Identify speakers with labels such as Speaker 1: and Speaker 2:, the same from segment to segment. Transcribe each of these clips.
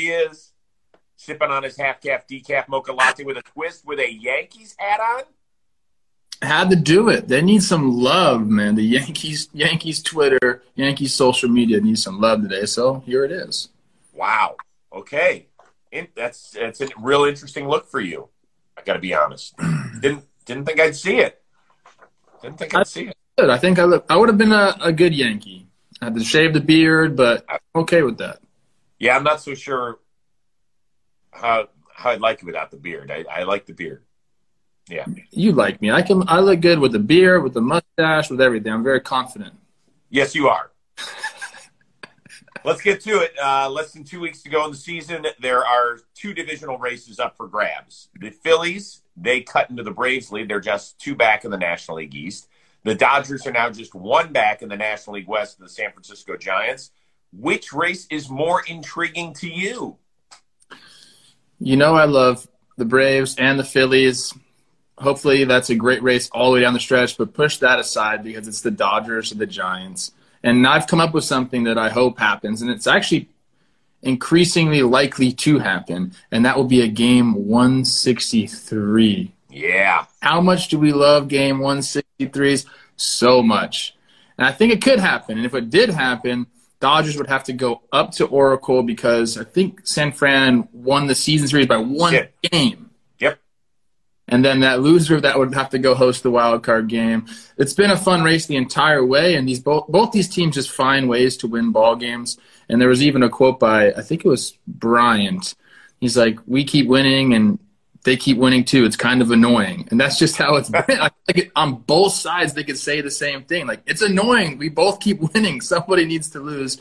Speaker 1: he is, sipping on his half calf decaf mocha latte with a twist with a Yankees hat on.
Speaker 2: Had to do it. They need some love, man. The Yankees, Yankees Twitter, Yankees social media needs some love today. So here it is.
Speaker 1: Wow. Okay. In, that's that's a real interesting look for you. I got to be honest. didn't didn't think I'd see it. Didn't think I'd see it.
Speaker 2: I think I look, I would have been a, a good Yankee. I had to shave the beard, but I'm okay with that.
Speaker 1: Yeah, I'm not so sure how how I'd like it without the beard. I, I like the beard. Yeah.
Speaker 2: You like me. I can I look good with the beard, with the mustache, with everything. I'm very confident.
Speaker 1: Yes, you are. Let's get to it. Uh, less than two weeks to go in the season. There are two divisional races up for grabs. The Phillies, they cut into the Braves lead. They're just two back in the National League East. The Dodgers are now just one back in the National League West of the San Francisco Giants. Which race is more intriguing to you?
Speaker 2: You know, I love the Braves and the Phillies. Hopefully, that's a great race all the way down the stretch, but push that aside because it's the Dodgers and the Giants. And I've come up with something that I hope happens, and it's actually increasingly likely to happen, and that will be a game 163.
Speaker 1: Yeah.
Speaker 2: How much do we love game 163s? So much. And I think it could happen. And if it did happen, Dodgers would have to go up to Oracle because I think San Fran won the season series by one Shit. game. Yep. And then that loser of that would have to go host the wild card game. It's been a fun race the entire way, and these both both these teams just find ways to win ball games. And there was even a quote by I think it was Bryant. He's like, "We keep winning, and they keep winning too. It's kind of annoying." And that's just how it's been. Think on both sides they could say the same thing. Like, it's annoying. We both keep winning. Somebody needs to lose.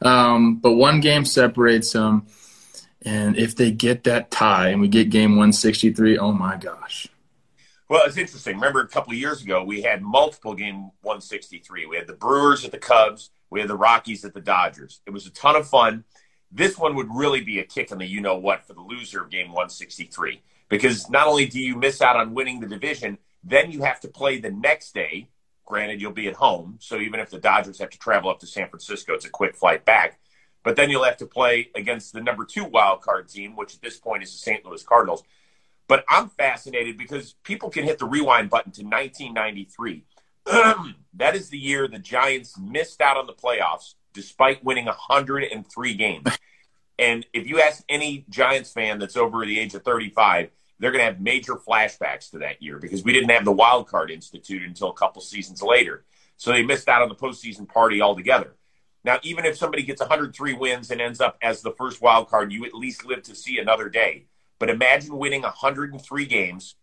Speaker 2: Um, but one game separates them. And if they get that tie and we get game 163, oh my gosh.
Speaker 1: Well, it's interesting. Remember a couple of years ago, we had multiple game 163. We had the Brewers at the Cubs, we had the Rockies at the Dodgers. It was a ton of fun. This one would really be a kick in the you know what for the loser of game 163 because not only do you miss out on winning the division, then you have to play the next day. Granted, you'll be at home, so even if the Dodgers have to travel up to San Francisco, it's a quick flight back. But then you'll have to play against the number two wild card team, which at this point is the St. Louis Cardinals. But I'm fascinated because people can hit the rewind button to 1993. that is the year the Giants missed out on the playoffs despite winning 103 games. And if you ask any Giants fan that's over the age of 35, they're going to have major flashbacks to that year because we didn't have the wild card institute until a couple seasons later. So they missed out on the postseason party altogether. Now, even if somebody gets 103 wins and ends up as the first wild card, you at least live to see another day. But imagine winning 103 games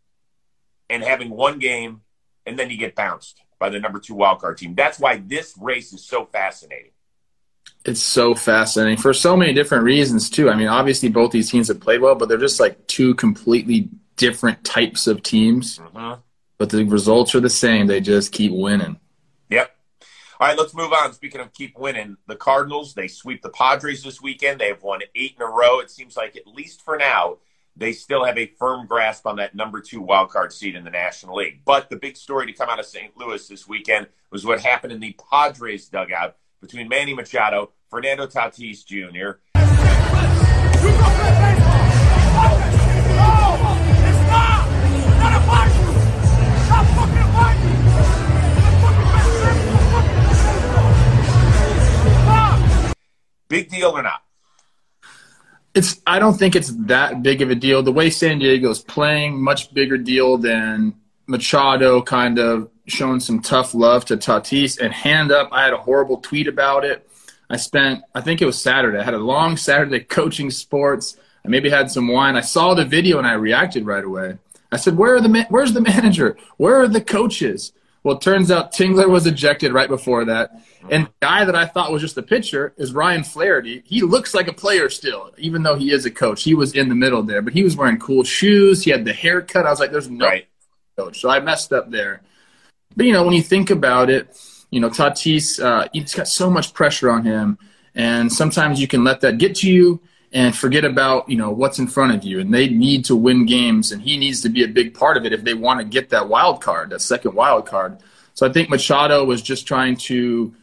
Speaker 1: and having one game, and then you get bounced by the number two wild card team. That's why this race is so fascinating.
Speaker 2: It's so fascinating for so many different reasons too. I mean, obviously both these teams have played well, but they're just like two completely different types of teams. Mm-hmm. But the results are the same. They just keep winning.
Speaker 1: Yep. All right, let's move on. Speaking of keep winning, the Cardinals, they sweep the Padres this weekend. They have won eight in a row. It seems like, at least for now, they still have a firm grasp on that number two wild card seat in the National League. But the big story to come out of St. Louis this weekend was what happened in the Padres dugout between Manny Machado, Fernando Tatis Jr., Big deal or not?
Speaker 2: It's. I don't think it's that big of a deal. The way San Diego is playing, much bigger deal than Machado kind of showing some tough love to Tatis and hand up. I had a horrible tweet about it. I spent, I think it was Saturday. I had a long Saturday coaching sports. I maybe had some wine. I saw the video and I reacted right away. I said, "Where are the where's the manager? Where are the coaches?" Well, it turns out Tingler was ejected right before that. And the guy that I thought was just a pitcher is Ryan Flaherty. He looks like a player still, even though he is a coach. He was in the middle there, but he was wearing cool shoes. He had the haircut. I was like, there's no right. Coach. So I messed up there. But, you know, when you think about it, you know, Tatis, uh, he's got so much pressure on him. And sometimes you can let that get to you and forget about you know what's in front of you and they need to win games and he needs to be a big part of it if they want to get that wild card that second wild card so i think machado was just trying to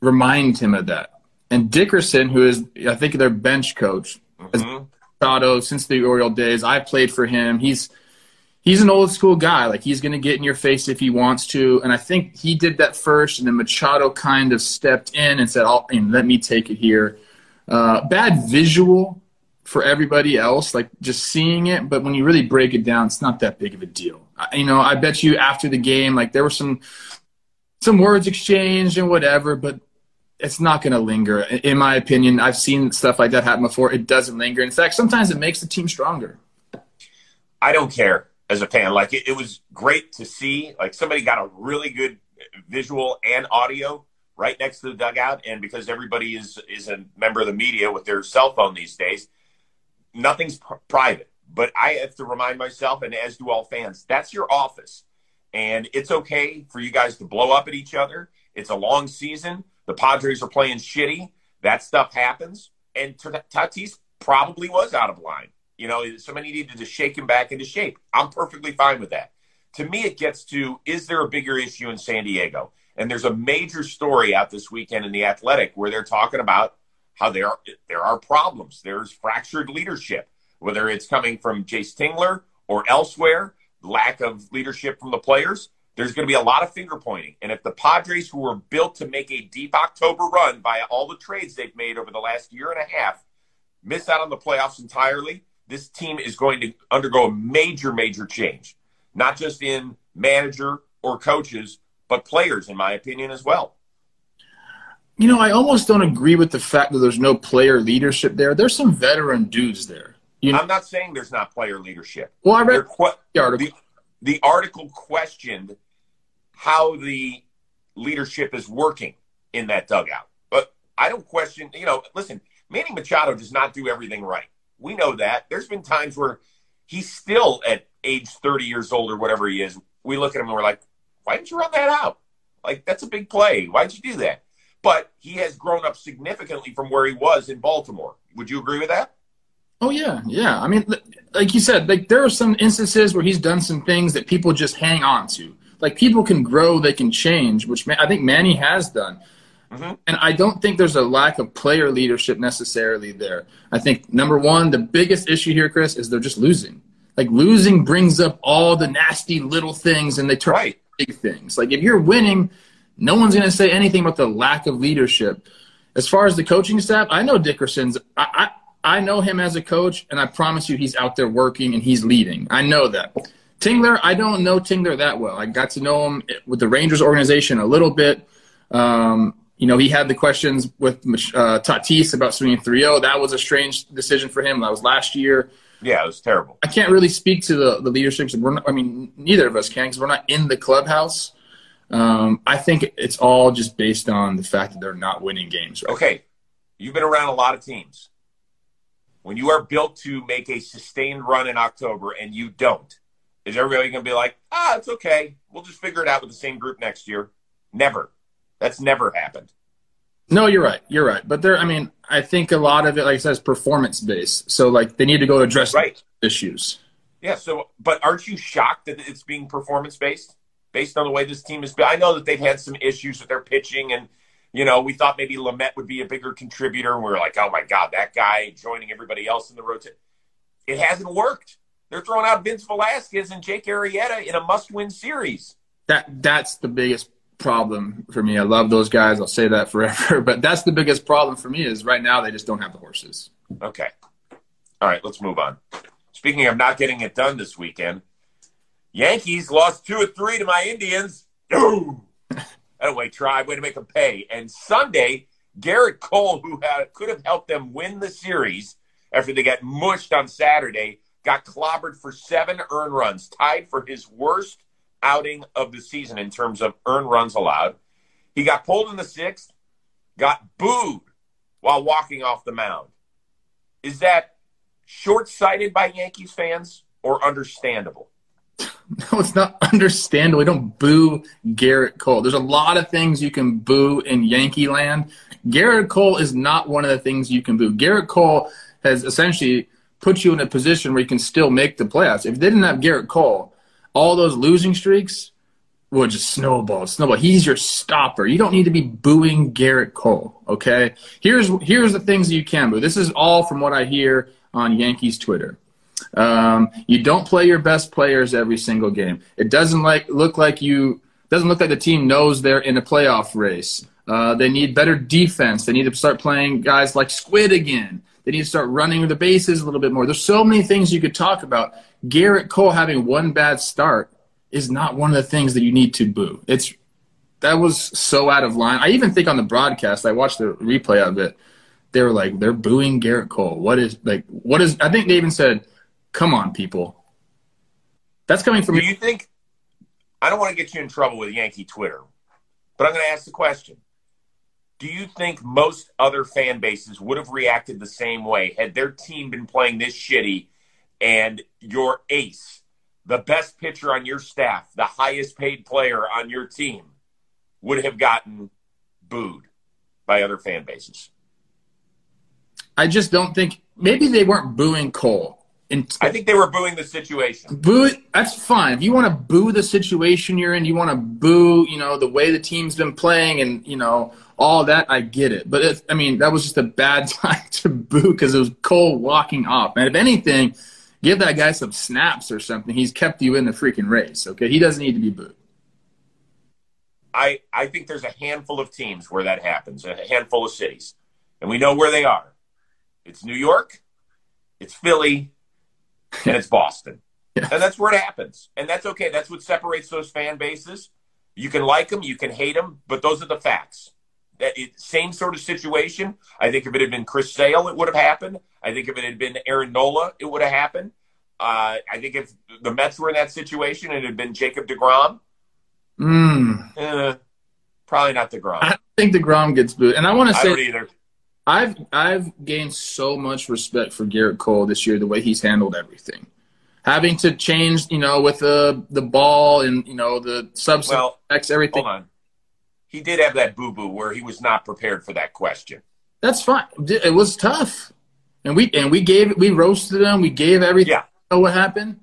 Speaker 2: remind him of that and dickerson who is i think their bench coach mm-hmm. since the Oriole days. I played for him. He's he's an old school guy. Like he's going to get in your face if he wants to. And I think he did that first, and then Machado kind of stepped in and said, "I'll let me take it here." Uh, bad visual for everybody else, like just seeing it. But when you really break it down, it's not that big of a deal. I, you know, I bet you after the game, like there were some some words exchanged and whatever, but it's not going to linger. In my opinion, I've seen stuff like that happen before. It doesn't linger. In fact, sometimes it makes the team stronger.
Speaker 1: I don't care as a fan. Like it, it was great to see. Like somebody got a really good visual and audio right next to the dugout, and because everybody is is a member of the media with their cell phone these days, nothing's pr- private. But I have to remind myself, and as do all fans, that's your office, and it's okay for you guys to blow up at each other. It's a long season. The Padres are playing shitty. That stuff happens, and Tatis probably was out of line. You know, somebody needed to shake him back into shape. I'm perfectly fine with that. To me, it gets to is there a bigger issue in San Diego? And there's a major story out this weekend in the Athletic where they're talking about how there are there are problems. There's fractured leadership, whether it's coming from Jayce Tingler or elsewhere, lack of leadership from the players. There's going to be a lot of finger pointing. And if the Padres, who were built to make a deep October run by all the trades they've made over the last year and a half, miss out on the playoffs entirely, this team is going to undergo a major, major change, not just in manager or coaches, but players, in my opinion, as well.
Speaker 2: You know, I almost don't agree with the fact that there's no player leadership there. There's some veteran dudes there.
Speaker 1: You know? I'm not saying there's not player leadership.
Speaker 2: Well, I read que- the article.
Speaker 1: The, the article questioned how the leadership is working in that dugout. But I don't question, you know, listen, Manny Machado does not do everything right. We know that. There's been times where he's still at age 30 years old or whatever he is. We look at him and we're like, why didn't you run that out? Like, that's a big play. Why'd you do that? But he has grown up significantly from where he was in Baltimore. Would you agree with that?
Speaker 2: Oh yeah, yeah. I mean, like you said, like there are some instances where he's done some things that people just hang on to. Like people can grow, they can change, which I think Manny has done. Mm-hmm. And I don't think there's a lack of player leadership necessarily there. I think number one, the biggest issue here, Chris, is they're just losing. Like losing brings up all the nasty little things, and they turn right. big things. Like if you're winning, no one's going to say anything about the lack of leadership. As far as the coaching staff, I know Dickerson's. I, I I know him as a coach, and I promise you, he's out there working and he's leading. I know that. Tingler, I don't know Tingler that well. I got to know him with the Rangers organization a little bit. Um, you know, he had the questions with uh, Tatis about swinging 3 0. That was a strange decision for him. That was last year.
Speaker 1: Yeah, it was terrible.
Speaker 2: I can't really speak to the, the leadership. We're not, I mean, neither of us can because we're not in the clubhouse. Um, I think it's all just based on the fact that they're not winning games.
Speaker 1: Right okay. You've been around a lot of teams. When you are built to make a sustained run in October and you don't, is everybody going to be like, ah, it's okay. We'll just figure it out with the same group next year? Never. That's never happened.
Speaker 2: No, you're right. You're right. But there, I mean, I think a lot of it, like I said, is performance based. So, like, they need to go address
Speaker 1: right.
Speaker 2: issues.
Speaker 1: Yeah. So, but aren't you shocked that it's being performance based, based on the way this team is? I know that they've had some issues with their pitching, and you know, we thought maybe Lamet would be a bigger contributor, and we are like, oh my god, that guy joining everybody else in the rotation. It hasn't worked. They're throwing out Vince Velasquez and Jake Arrieta in a must-win series.
Speaker 2: That that's the biggest problem for me. I love those guys. I'll say that forever. But that's the biggest problem for me is right now they just don't have the horses.
Speaker 1: Okay. All right, let's move on. Speaking of not getting it done this weekend, Yankees lost two or three to my Indians. anyway, try way to make them pay. And Sunday, Gerrit Cole, who had, could have helped them win the series after they got mushed on Saturday, got clobbered for seven earned runs, tied for his worst outing of the season in terms of earned runs allowed. He got pulled in the sixth, got booed while walking off the mound. Is that short sighted by Yankees fans or understandable?
Speaker 2: No, it's not understandable. We don't boo Gerrit Cole. There's a lot of things you can boo in Yankee land. Gerrit Cole is not one of the things you can boo. Gerrit Cole has essentially put you in a position where you can still make the playoffs. If they didn't have Gerrit Cole, all those losing streaks would just snowball, snowball. He's your stopper. You don't need to be booing Gerrit Cole. Okay. Here's here's the things that you can boo. This is all from what I hear. on Yankees Twitter. Um, you don't play your best players every single game. It doesn't like look like you doesn't look like the team knows they're in a playoff race. Uh, they need better defense. They need to start playing guys like Squid again. They need to start running the bases a little bit more. There's so many things you could talk about. Gerrit Cole having one bad start is not one of the things that you need to boo. It's that was so out of line. I even think on the broadcast, I watched the replay of it. They were like, they're booing Gerrit Cole. What is like? What is? I think they even said, "Come on, people." That's coming from.
Speaker 1: Do you think? I don't want to get you in trouble with Yankee Twitter, but I'm going to ask the question do you think most other fan bases would have reacted the same way had their team been playing this shitty and your ace, the best pitcher on your staff, the highest paid player on your team, would have gotten booed by other fan bases?
Speaker 2: I just don't think maybe they weren't booing Cole.
Speaker 1: I think they were booing the situation.
Speaker 2: Boo. That's fine. If you want to boo the situation you're in, you want to boo, you know, the way the team's been playing, and you know all that. I get it, but I mean, that was just a bad time to boo because it was Cole walking off. And if anything, give that guy some snaps or something. He's kept you in the freaking race. Okay, he doesn't need to be booed.
Speaker 1: I I think there's a handful of teams where that happens, a handful of cities, and we know where they are. It's New York, it's Philly, and it's Boston. Yeah. And that's where it happens. And that's okay. That's what separates those fan bases. You can like them, you can hate them, but those are the facts. That it, same sort of situation. I think if it had been Chris Sale, it would have happened. I think if it had been Aaron Nola, it would have happened. Uh, I think if the Mets were in that situation and it had been Jacob DeGrom,
Speaker 2: mm.
Speaker 1: eh, probably not DeGrom.
Speaker 2: I think DeGrom gets booed. And I want to say,
Speaker 1: either.
Speaker 2: I've I've gained so much respect for Gerrit Cole this year, the way he's handled everything. Having to change, you know, with the the ball and you know the substance well, everything.
Speaker 1: Hold on, he did have that boo boo where he was not prepared for that question.
Speaker 2: That's fine. It was tough, and we and we gave we roasted him. We gave everything.
Speaker 1: Yeah.
Speaker 2: You know what happened?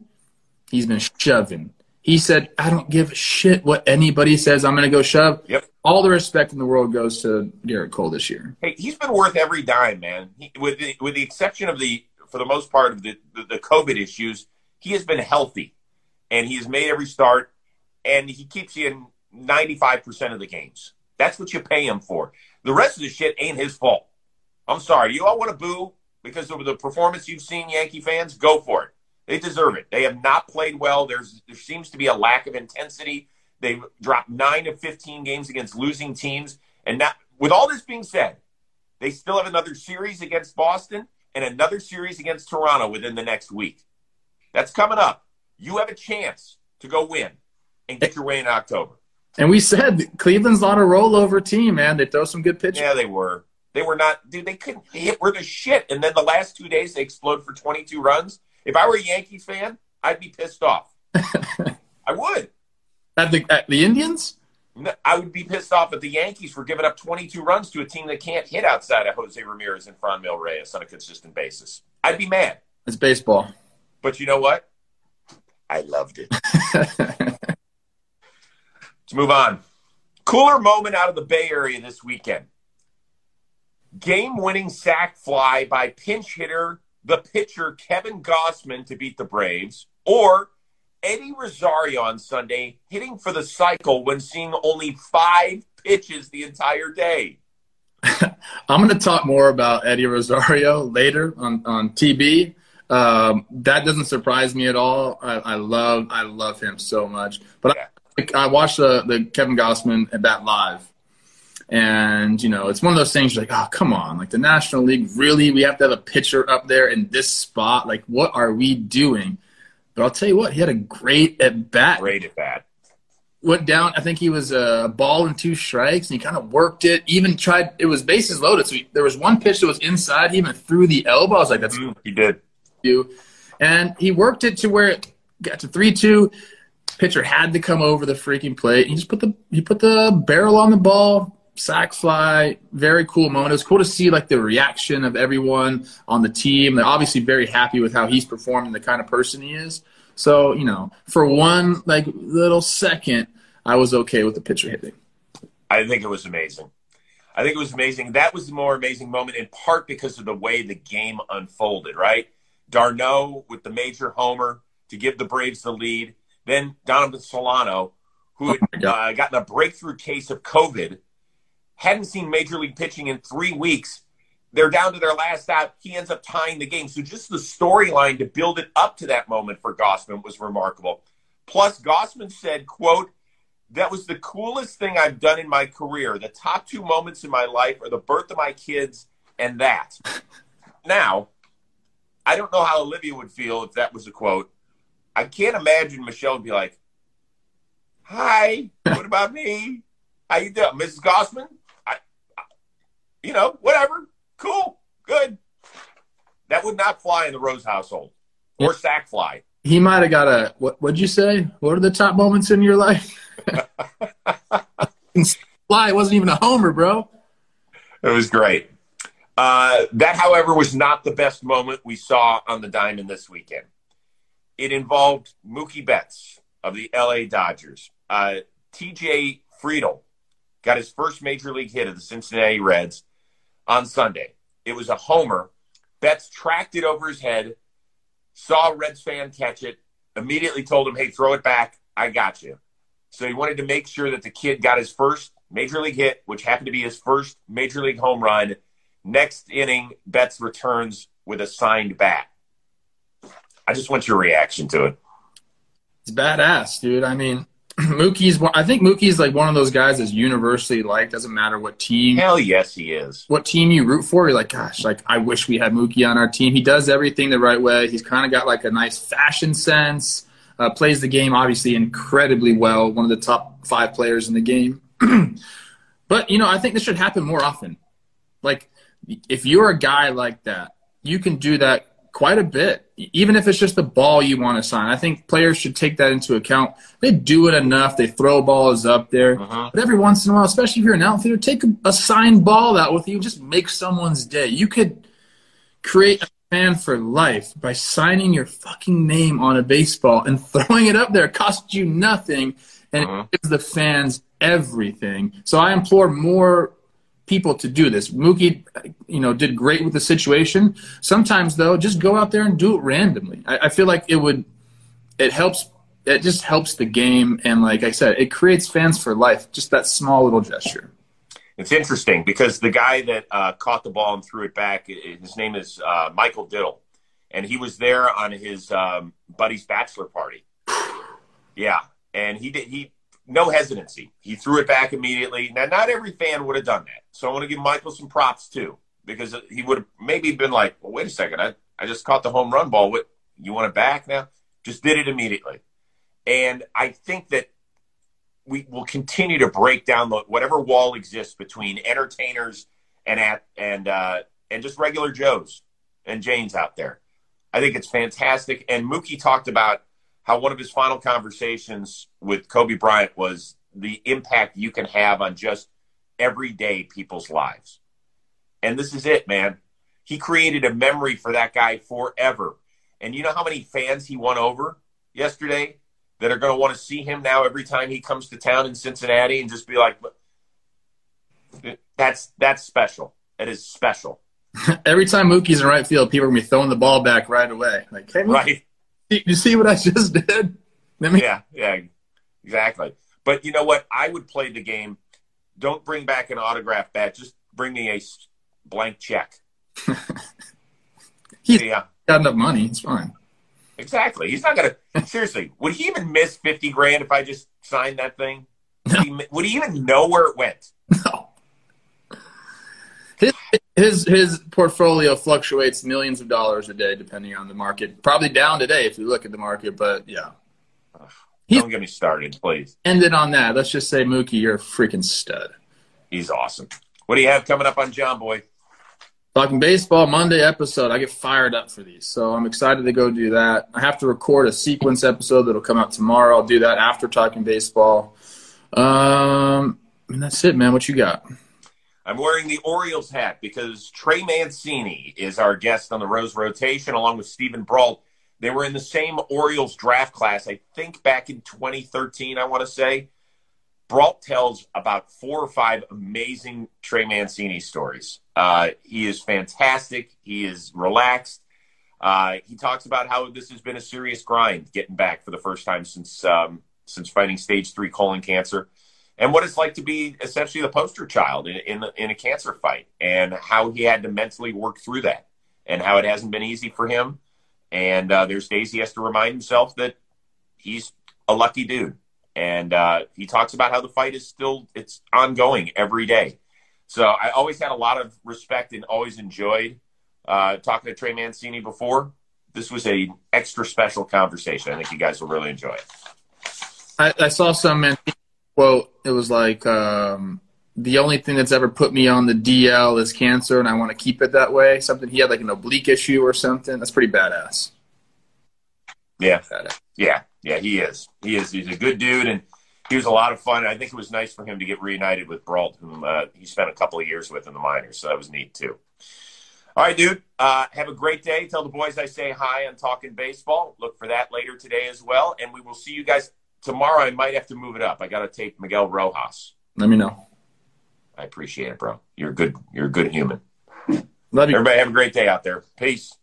Speaker 2: He's been shoving. He said, "I don't give a shit what anybody says. I'm going to go shove."
Speaker 1: Yep
Speaker 2: all the respect in the world goes to Gerrit Cole this year.
Speaker 1: Hey, he's been worth every dime, man. He, with the with the exception of the for the most part of the, the, the COVID issues, he has been healthy, and he has made every start, and he keeps you in ninety five percent of the games. That's what you pay him for. The rest of the shit ain't his fault. I'm sorry. You all want to boo because of the performance you've seen, Yankee fans? Go for it. They deserve it. They have not played well. There's there seems to be a lack of intensity They've dropped nine of 15 games against losing teams. And now, with all this being said, they still have another series against Boston and another series against Toronto within the next week. That's coming up. You have a chance to go win and get your way in October.
Speaker 2: And we said Cleveland's not a rollover team, man. They throw some good pitches.
Speaker 1: Yeah, they were. They were not, dude. They couldn't hit worth the shit. And then the last two days, they explode for 22 runs. If I were a Yankee fan, I'd be pissed off. I would.
Speaker 2: At the at the Indians?
Speaker 1: I would be pissed off at the Yankees for giving up 22 runs to a team that can't hit outside of Jose Ramirez and Franmil Reyes on a consistent basis. I'd be mad.
Speaker 2: It's baseball.
Speaker 1: But you know what? I loved it. Let's move on. Cooler moment out of the Bay Area this weekend. Game winning sac fly by pinch hitter, the pitcher Kevin Gausman to beat the Braves, or Eddie Rosario on Sunday hitting for the cycle when seeing only five pitches the entire day.
Speaker 2: I'm going to talk more about Eddie Rosario later on, on TB. Um, that doesn't surprise me at all. I, I, love I love him so much. But yeah. I, I, watched the, the Kevin Gausman at bat live, and you know it's one of those things like, oh come on, like the National League really we have to have a pitcher up there in this spot. Like what are we doing? But I'll tell you what, he had a great at bat.
Speaker 1: Great at bat.
Speaker 2: Went down. I think he was a ball and two strikes, and he kind of worked it. Even tried. It was bases loaded. So he, there was one pitch that was inside. He even threw the elbow. I was like, "That's mm,
Speaker 1: he did."
Speaker 2: You, and he worked it to where it got to three two. Pitcher had to come over the freaking plate. He just put the he put the barrel on the ball sac fly, very cool moment. It was cool to see like the reaction of everyone on the team. They're obviously very happy with how he's performing, the kind of person he is. So you know, for one like little second, I was okay with the pitcher hitting.
Speaker 1: I think it was amazing. I think it was amazing. That was the more amazing moment in part because of the way the game unfolded. Right, d'Arnaud with the major homer to give the Braves the lead. Then Donovan Solano, who had
Speaker 2: Oh
Speaker 1: uh, gotten a breakthrough case of COVID, hadn't seen major league pitching in three weeks. They're down to their last out. He ends up tying the game. So just the storyline to build it up to that moment for Gausman was remarkable. Plus, Gausman said, quote, that was the coolest thing I've done in my career. The top two moments in my life are the birth of my kids and that. Now, I don't know how Olivia would feel if that was a quote. I can't imagine Michelle would be like, "Hi, what about me? How you doing, Mrs. Gausman? I, I, you know, whatever, cool, good." That would not fly in the Rose household or sack fly.
Speaker 2: He might have got a what? What'd you say? What are the top moments in your life? Fly wasn't even a homer, bro.
Speaker 1: It was great. Uh, that, however, was not the best moment we saw on the diamond this weekend. It involved Mookie Betts of the LA Dodgers. Uh, TJ Friedl got his first major league hit of the Cincinnati Reds on Sunday. It was a homer. Betts tracked it over his head, saw a Reds fan catch it, immediately told him, hey, throw it back. I got you. So he wanted to make sure that the kid got his first major league hit, which happened to be his first major league home run. Next inning, Betts returns with a signed bat. I just want your reaction to it.
Speaker 2: It's badass, dude. I mean, Mookie's. one- I think Mookie's like one of those guys that's universally liked. Doesn't matter what team,
Speaker 1: Hell yes, he is.
Speaker 2: what team you root for. You're like, gosh, like I wish we had Mookie on our team. He does everything the right way. He's kind of got like a nice fashion sense. Uh, plays the game obviously incredibly well. One of the top five players in the game. but you know, I think this should happen more often. Like, if you're a guy like that, you can do that quite a bit, even if it's just the ball you want to sign. I think players should take that into account. They do it enough. They throw balls up there.
Speaker 1: Mhm.
Speaker 2: But every once in a while, especially if you're an outfielder, take a, a signed ball out with you. Just make someone's day. You could create a fan for life by signing your fucking name on a baseball and throwing it up there. It costs you nothing, and
Speaker 1: Mhm.
Speaker 2: it gives the fans everything. So I implore more people to do this. Mookie, you know, did great with the situation. Sometimes though, just go out there and do it randomly. I, I feel like it would. It helps. It just helps the game, and like I said, it creates fans for life. Just that small little gesture.
Speaker 1: It's interesting because the guy that uh, caught the ball and threw it back, his name is uh, Michael Diddle, and he was there on his um, buddy's bachelor party. Yeah, and he did he no hesitancy. He threw it back immediately. Now, not every fan would have done that, so I want to give Michael some props too because he would have maybe been like, "Well, wait a second, I I just caught the home run ball. What you want it back now?" Just did it immediately, and I think that we will continue to break down the, whatever wall exists between entertainers and at and uh, and just regular Joes and Janes out there. I think it's fantastic. And Mookie talked about how one of his final conversations with Kobe Bryant was the impact you can have on just everyday people's lives. And this is it, man. He created a memory for that guy forever. And you know how many fans he won over yesterday that are going to want to see him now every time he comes to town in Cincinnati and just be like, that's that's special. It is special,
Speaker 2: Every time Mookie's in right field, people are gonna be throwing the ball back right away. Like, hey, Mookie,
Speaker 1: right?
Speaker 2: You see what I just did? Let me.
Speaker 1: Yeah, yeah, exactly. But you know what? I would play the game. Don't bring back an autograph bat. Just bring me a blank check.
Speaker 2: He's
Speaker 1: Yeah,
Speaker 2: got enough money. It's fine.
Speaker 1: exactly. He's not gonna. seriously, would he even miss fifty grand if I just signed that thing? Would he, would he even know where it went?
Speaker 2: No. His, his portfolio fluctuates millions of dollars a day depending on the market. Probably down today if you look at the market, but yeah. He's-
Speaker 1: Don't get me started, please.
Speaker 2: Ended on that. Let's just say Mookie, you're a freaking stud.
Speaker 1: He's awesome. What do you have coming up on John Boy?
Speaker 2: Talking baseball Monday episode. I get fired up for these, so I'm excited to go do that. I have to record a sequence episode that'll come out tomorrow. I'll do that after talking baseball. Um, and that's it, man. What you got?
Speaker 1: I'm wearing the Orioles hat because Trey Mancini is our guest on the Rose rotation, along with Steven Brault. They were in the same Orioles draft class, I think back in 2013, I want to say. Brault tells about four or five amazing Trey Mancini stories. Uh, he is fantastic. He is relaxed. Uh, he talks about how this has been a serious grind getting back for the first time since um, since fighting stage three colon cancer, and what it's like to be essentially the poster child in in, in a cancer fight, and how he had to mentally work through that, and how it hasn't been easy for him. And uh, there's days he has to remind himself that he's a lucky dude, and uh, he talks about how the fight is still it's ongoing every day. So I always had a lot of respect and always enjoyed uh, talking to Trey Mancini before. This was a extra special conversation. I think you guys will really enjoy it.
Speaker 2: I, I saw some quote. It was like, um, "The only thing that's ever put me on the DL is cancer, and I want to keep it that way." Something he had like an oblique issue or something. That's pretty badass.
Speaker 1: Yeah, badass. yeah, yeah. He is. He is. He's a good dude, and he was a lot of fun. I think it was nice for him to get reunited with Brault, whom uh, he spent a couple of years with in the minors. So that was neat too. All right, dude. Uh, have a great day. Tell the boys I say hi on Talking Baseball. Look for that later today as well. And we will see you guys tomorrow. I might have to move it up. I got to tape Miguel Rojas.
Speaker 2: Let me know.
Speaker 1: I appreciate it, bro. You're good. You're a good human.
Speaker 2: Love you.
Speaker 1: Everybody have a great day out there. Peace.